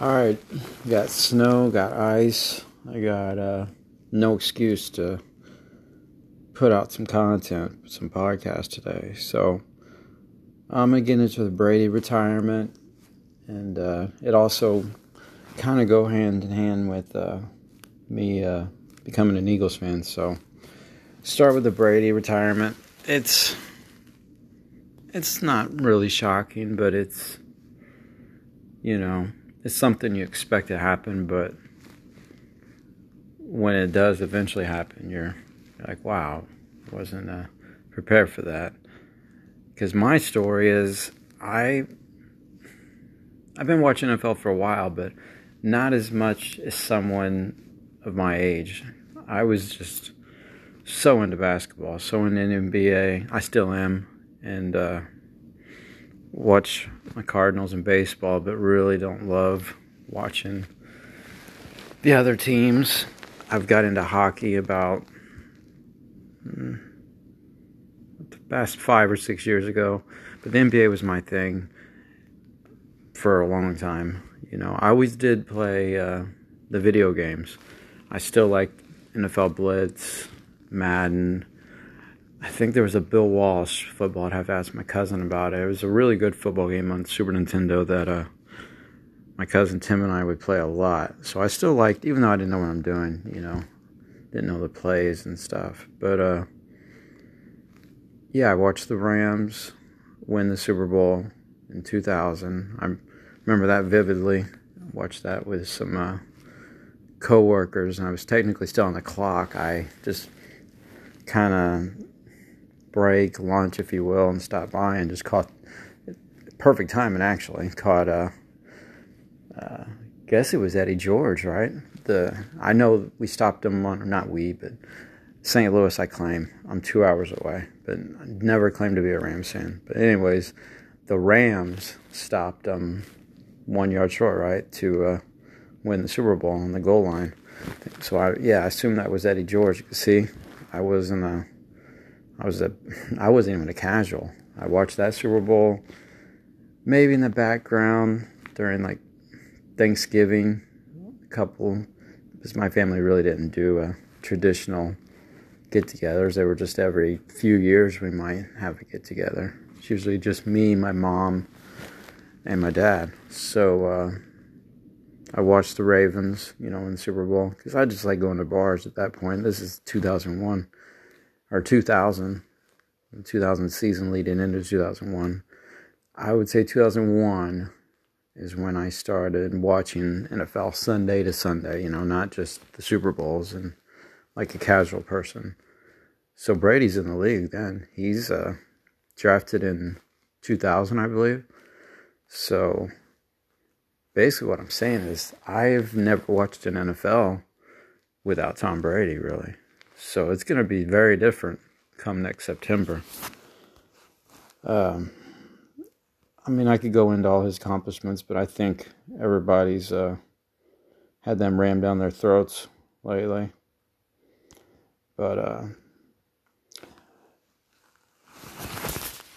All right, got snow, got ice. I got uh, no excuse to put out some content, some podcast today. So I'm gonna get into the Brady retirement, and uh, it also kind of go hand in hand with uh, me uh, becoming an Eagles fan. So start with the Brady retirement. It's it's not really shocking, but it's you know it's something you expect to happen, but when it does eventually happen, you're like, wow, wasn't uh, prepared for that. Because my story is, I I've been watching NFL for a while, but not as much as someone of my age. I was just so into basketball, so into NBA. I still am, and uh, watch my Cardinals in baseball, but really don't love watching the other teams. I've got into hockey about hmm, the past five or six years ago, but the NBA was my thing for a long time. You know, I always did play uh, the video games. I still like NFL Blitz, Madden. I think there was a Bill Walsh football. I'd have to ask my cousin about it. It was a really good football game on Super Nintendo that uh, my cousin Tim and I would play a lot. So I still liked, even though I didn't know what I'm doing, you know, didn't know the plays and stuff. But uh, yeah, I watched the Rams win the Super Bowl in 2000. I remember that vividly. I watched that with some uh, coworkers, and I was technically still on the clock. I just kind of break, lunch, if you will, and stopped by and just caught perfect timing actually. Caught uh, uh guess it was Eddie George, right? The I know we stopped him on not we, but St. Louis I claim. I'm two hours away, but I never claimed to be a Rams fan. But anyways, the Rams stopped him one yard short, right, to uh, win the Super Bowl on the goal line. So I yeah, I assume that was Eddie George. You see, I wasn't a I was a I wasn't even a casual. I watched that Super Bowl maybe in the background during like Thanksgiving, a couple because my family really didn't do a traditional get-togethers. They were just every few years we might have a get-together. It's usually just me, my mom, and my dad. So uh, I watched the Ravens, you know, in the Super Bowl because I just like going to bars at that point. This is 2001 or 2000, 2000 season leading into 2001. I would say 2001 is when I started watching NFL Sunday to Sunday, you know, not just the Super Bowls and like a casual person. So Brady's in the league then. He's uh, drafted in 2000, I believe. So basically, what I'm saying is, I've never watched an NFL without Tom Brady, really. So it's going to be very different come next September. Um, I mean, I could go into all his accomplishments, but I think everybody's uh, had them rammed down their throats lately. But uh,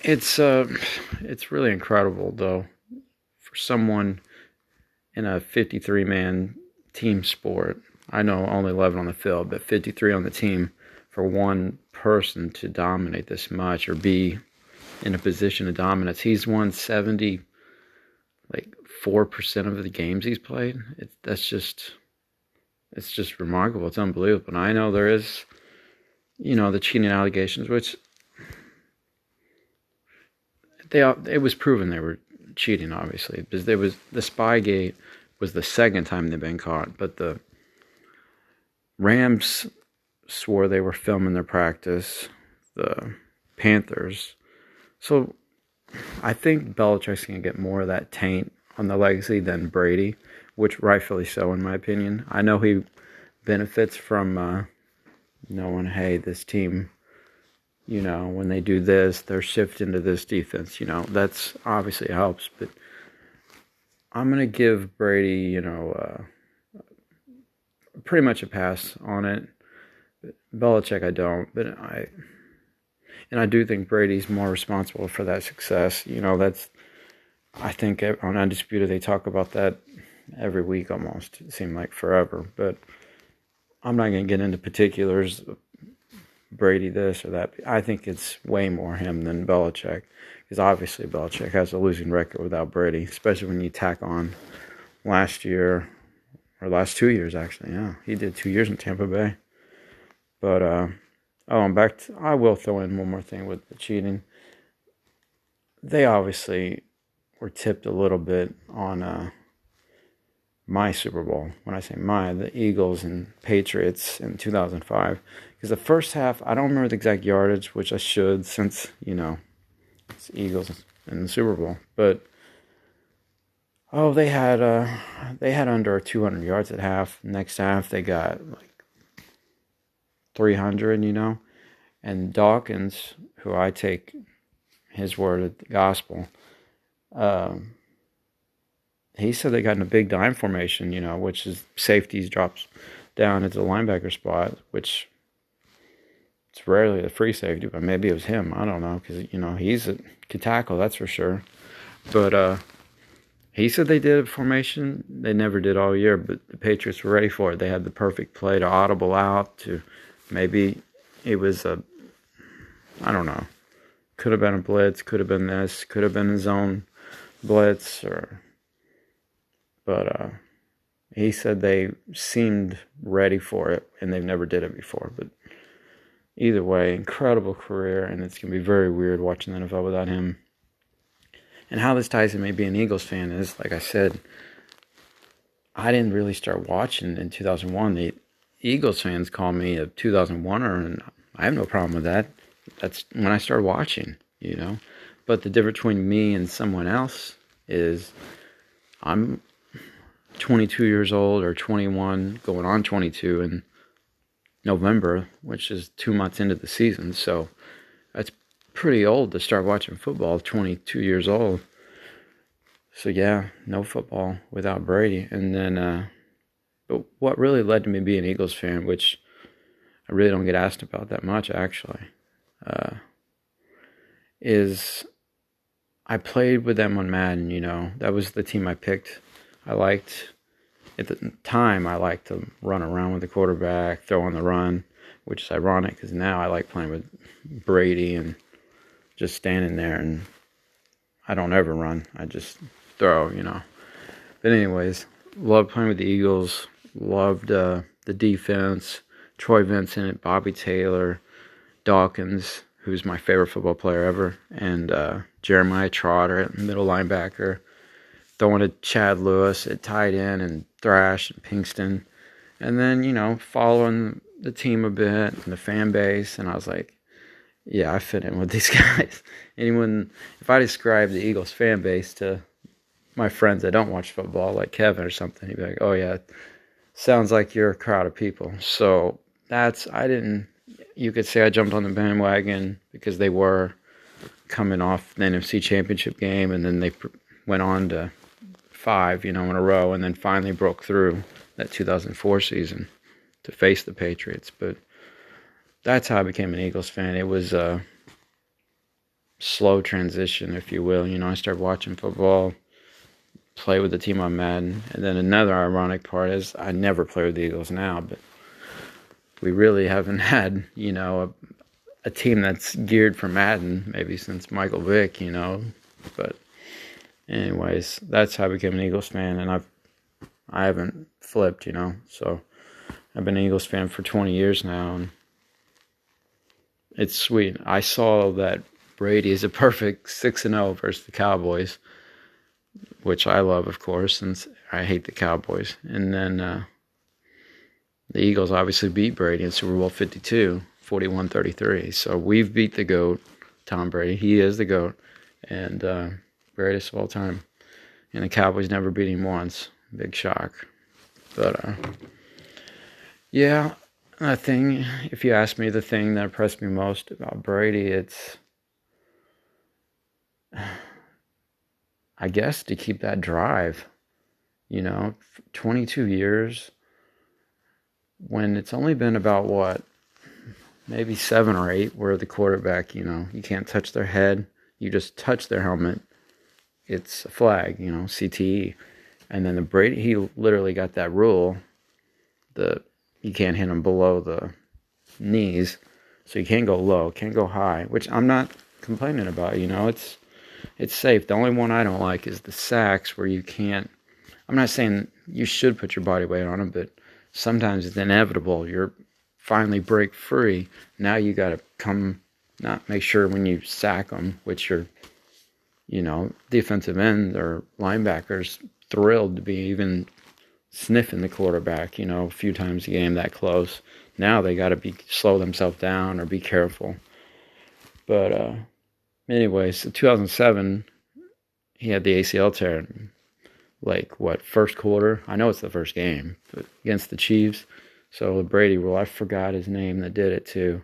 it's uh, it's really incredible, though, for someone in a 53 man team sport I know only 11 on the field, but 53 on the team for one person to dominate this much or be in a position of dominance. He's won 70, like 4% of the games he's played. It, that's just, it's just remarkable. It's unbelievable. And I know there is, you know, the cheating allegations, which they, it was proven they were cheating, obviously, because there was the Spygate was the second time they've been caught, but the Rams swore they were filming their practice. The Panthers. So I think Belichick's going to get more of that taint on the legacy than Brady, which rightfully so, in my opinion. I know he benefits from uh, knowing, hey, this team, you know, when they do this, they're shifting to this defense. You know, that's obviously helps, but I'm going to give Brady, you know, uh, pretty much a pass on it. Belichick, I don't, but I, and I do think Brady's more responsible for that success. You know, that's, I think on Undisputed they talk about that every week almost. It seemed like forever, but I'm not going to get into particulars. Brady this or that. I think it's way more him than Belichick, because obviously Belichick has a losing record without Brady, especially when you tack on last year or last two years actually. Yeah, he did two years in Tampa Bay. But uh, oh, I'm back. To, I will throw in one more thing with the cheating. They obviously were tipped a little bit on uh, my Super Bowl. When I say my, the Eagles and Patriots in 2005. Because the first half, I don't remember the exact yardage, which I should, since you know it's Eagles in the Super Bowl. But oh, they had uh, they had under 200 yards at half. Next half, they got like 300, you know. And Dawkins, who I take his word at the gospel, um, he said they got in a big dime formation, you know, which is safeties drops down into the linebacker spot, which it's rarely the free safety, but maybe it was him. I don't know because you know he's a can tackle, that's for sure. But uh, he said they did a formation. They never did all year, but the Patriots were ready for it. They had the perfect play to audible out to Maybe it was a, I don't know. Could have been a blitz, could have been this, could have been a zone blitz, or, but uh, he said they seemed ready for it and they've never did it before. But either way, incredible career, and it's gonna be very weird watching the NFL without him. And how this ties in being an Eagles fan is, like I said, I didn't really start watching in 2001. The Eagles fans call me a 2001er, and I have no problem with that. That's when I started watching, you know. But the difference between me and someone else is I'm 22 years old or 21, going on 22 in November, which is two months into the season. So that's pretty old to start watching football, 22 years old. So yeah, no football without Brady. And then, uh, but what really led to me being an Eagles fan, which I really don't get asked about that much actually, uh, is I played with them on Madden. You know, that was the team I picked. I liked at the time. I liked to run around with the quarterback, throw on the run, which is ironic because now I like playing with Brady and just standing there and I don't ever run. I just throw, you know. But anyways, love playing with the Eagles. Loved uh, the defense. Troy Vincent, Bobby Taylor, Dawkins, who's my favorite football player ever, and uh, Jeremiah Trotter, middle linebacker. Throwing to Chad Lewis at tight end and Thrash and Pinkston. And then, you know, following the team a bit and the fan base. And I was like, yeah, I fit in with these guys. Anyone, if I describe the Eagles fan base to my friends that don't watch football, like Kevin or something, he'd be like, oh, yeah, sounds like you're a crowd of people. So that's, I didn't, you could say I jumped on the bandwagon because they were coming off the NFC championship game and then they went on to five, you know, in a row and then finally broke through that 2004 season to face the Patriots. But that's how I became an Eagles fan. It was a slow transition, if you will. You know, I started watching football play with the team on Madden. And then another ironic part is I never play with the Eagles now, but we really haven't had, you know, a, a team that's geared for Madden maybe since Michael Vick, you know. But anyways, that's how I became an Eagles fan and I've I haven't flipped, you know. So I've been an Eagles fan for 20 years now and it's sweet. I saw that Brady is a perfect 6 and 0 versus the Cowboys which I love, of course, since I hate the Cowboys. And then uh, the Eagles obviously beat Brady in Super Bowl 52, 41 33. So we've beat the GOAT, Tom Brady. He is the GOAT and uh, greatest of all time. And the Cowboys never beat him once. Big shock. But uh, yeah, I think if you ask me the thing that impressed me most about Brady, it's I guess to keep that drive, you know, 22 years when it's only been about what, maybe seven or eight where the quarterback, you know, you can't touch their head, you just touch their helmet. It's a flag, you know, CTE. And then the Brady, he literally got that rule the you can't hit them below the knees, so you can't go low, can't go high, which I'm not complaining about. You know, it's it's safe. The only one I don't like is the sacks where you can't. I'm not saying you should put your body weight on them, but sometimes it's inevitable. You're finally break free. Now you got to come, not make sure when you sack them, which you're, you know, defensive end or linebackers thrilled to be even sniffing the quarterback, you know, a few times a game that close. Now they got to be slow themselves down or be careful. But uh, anyways, 2007, he had the ACL tear. Like what first quarter? I know it's the first game, against the Chiefs. So Brady well, I forgot his name that did it too.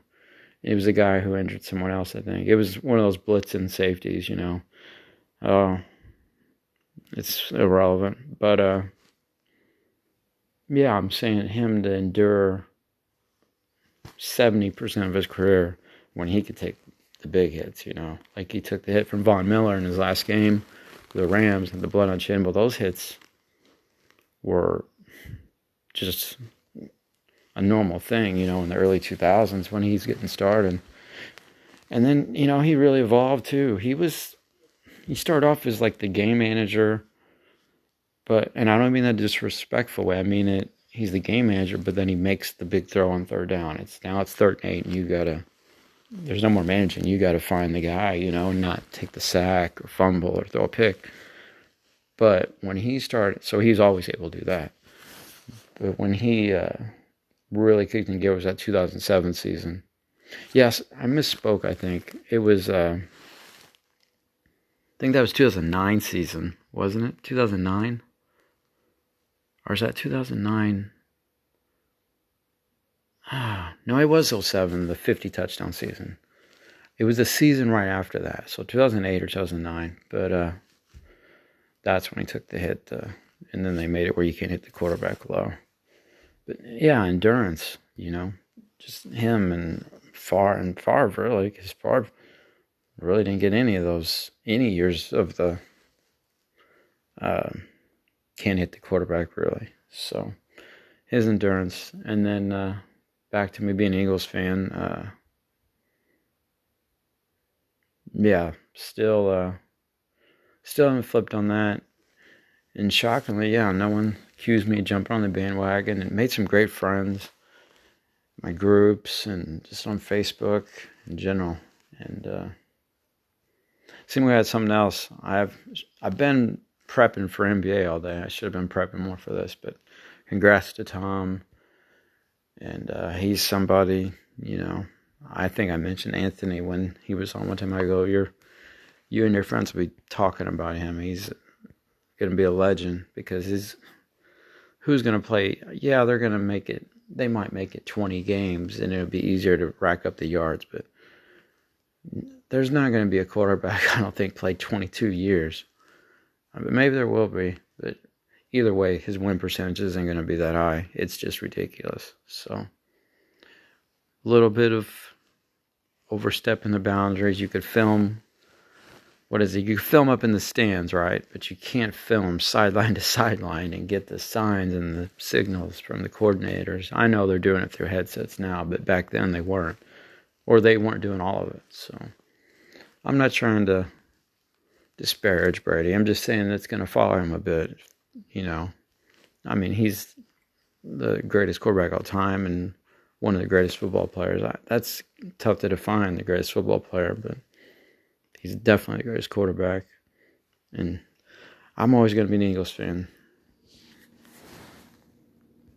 It was a guy who injured someone else, I think. It was one of those blitzing safeties, you know. Oh, uh, it's irrelevant, but uh, yeah, I'm saying him to endure 70% of his career when he could take the big hits, you know. Like he took the hit from Von Miller in his last game, the Rams, and the blood on chin. But those hits were just a normal thing, you know, in the early 2000s when he's getting started. And then, you know, he really evolved too. He was, he started off as like the game manager but and I don't mean that disrespectful way. I mean it. He's the game manager, but then he makes the big throw on third down. It's now it's third and eight, and you gotta. There's no more managing. You got to find the guy, you know, and not take the sack or fumble or throw a pick. But when he started, so he's always able to do that. But when he uh, really kicked in gear was that 2007 season. Yes, I misspoke. I think it was. Uh, I think that was 2009 season, wasn't it? 2009. Or is that 2009? Ah, no, it was 07, the 50 touchdown season. It was the season right after that, so 2008 or 2009. But uh, that's when he took the hit, uh, and then they made it where you can't hit the quarterback low. But yeah, endurance, you know, just him and Favre and Favre really, because Favre really didn't get any of those any years of the. Uh, can't hit the quarterback really. So his endurance, and then uh, back to me being an Eagles fan. Uh, yeah, still, uh, still haven't flipped on that. And shockingly, yeah, no one accused me of jumping on the bandwagon and made some great friends, my groups, and just on Facebook in general. And uh, seemed we had something else. I've I've been prepping for NBA all day. I should have been prepping more for this, but congrats to Tom. And uh, he's somebody, you know. I think I mentioned Anthony when he was on one time. I go, "You're, you and your friends will be talking about him. He's going to be a legend because he's who's going to play. Yeah, they're going to make it. They might make it 20 games, and it'll be easier to rack up the yards. But there's not going to be a quarterback. I don't think play 22 years. Uh, but maybe there will be. But either way, his win percentage isn't going to be that high. It's just ridiculous. So, a little bit of overstepping the boundaries. You could film. What is it? You film up in the stands, right? But you can't film sideline to sideline and get the signs and the signals from the coordinators. I know they're doing it through headsets now, but back then they weren't. Or they weren't doing all of it. So, I'm not trying to disparage Brady. I'm just saying it's going to follow him a bit. You know, I mean, he's the greatest quarterback of all time and one of the greatest football players. That's tough to define, the greatest football player, but he's definitely the greatest quarterback. And I'm always going to be an Eagles fan.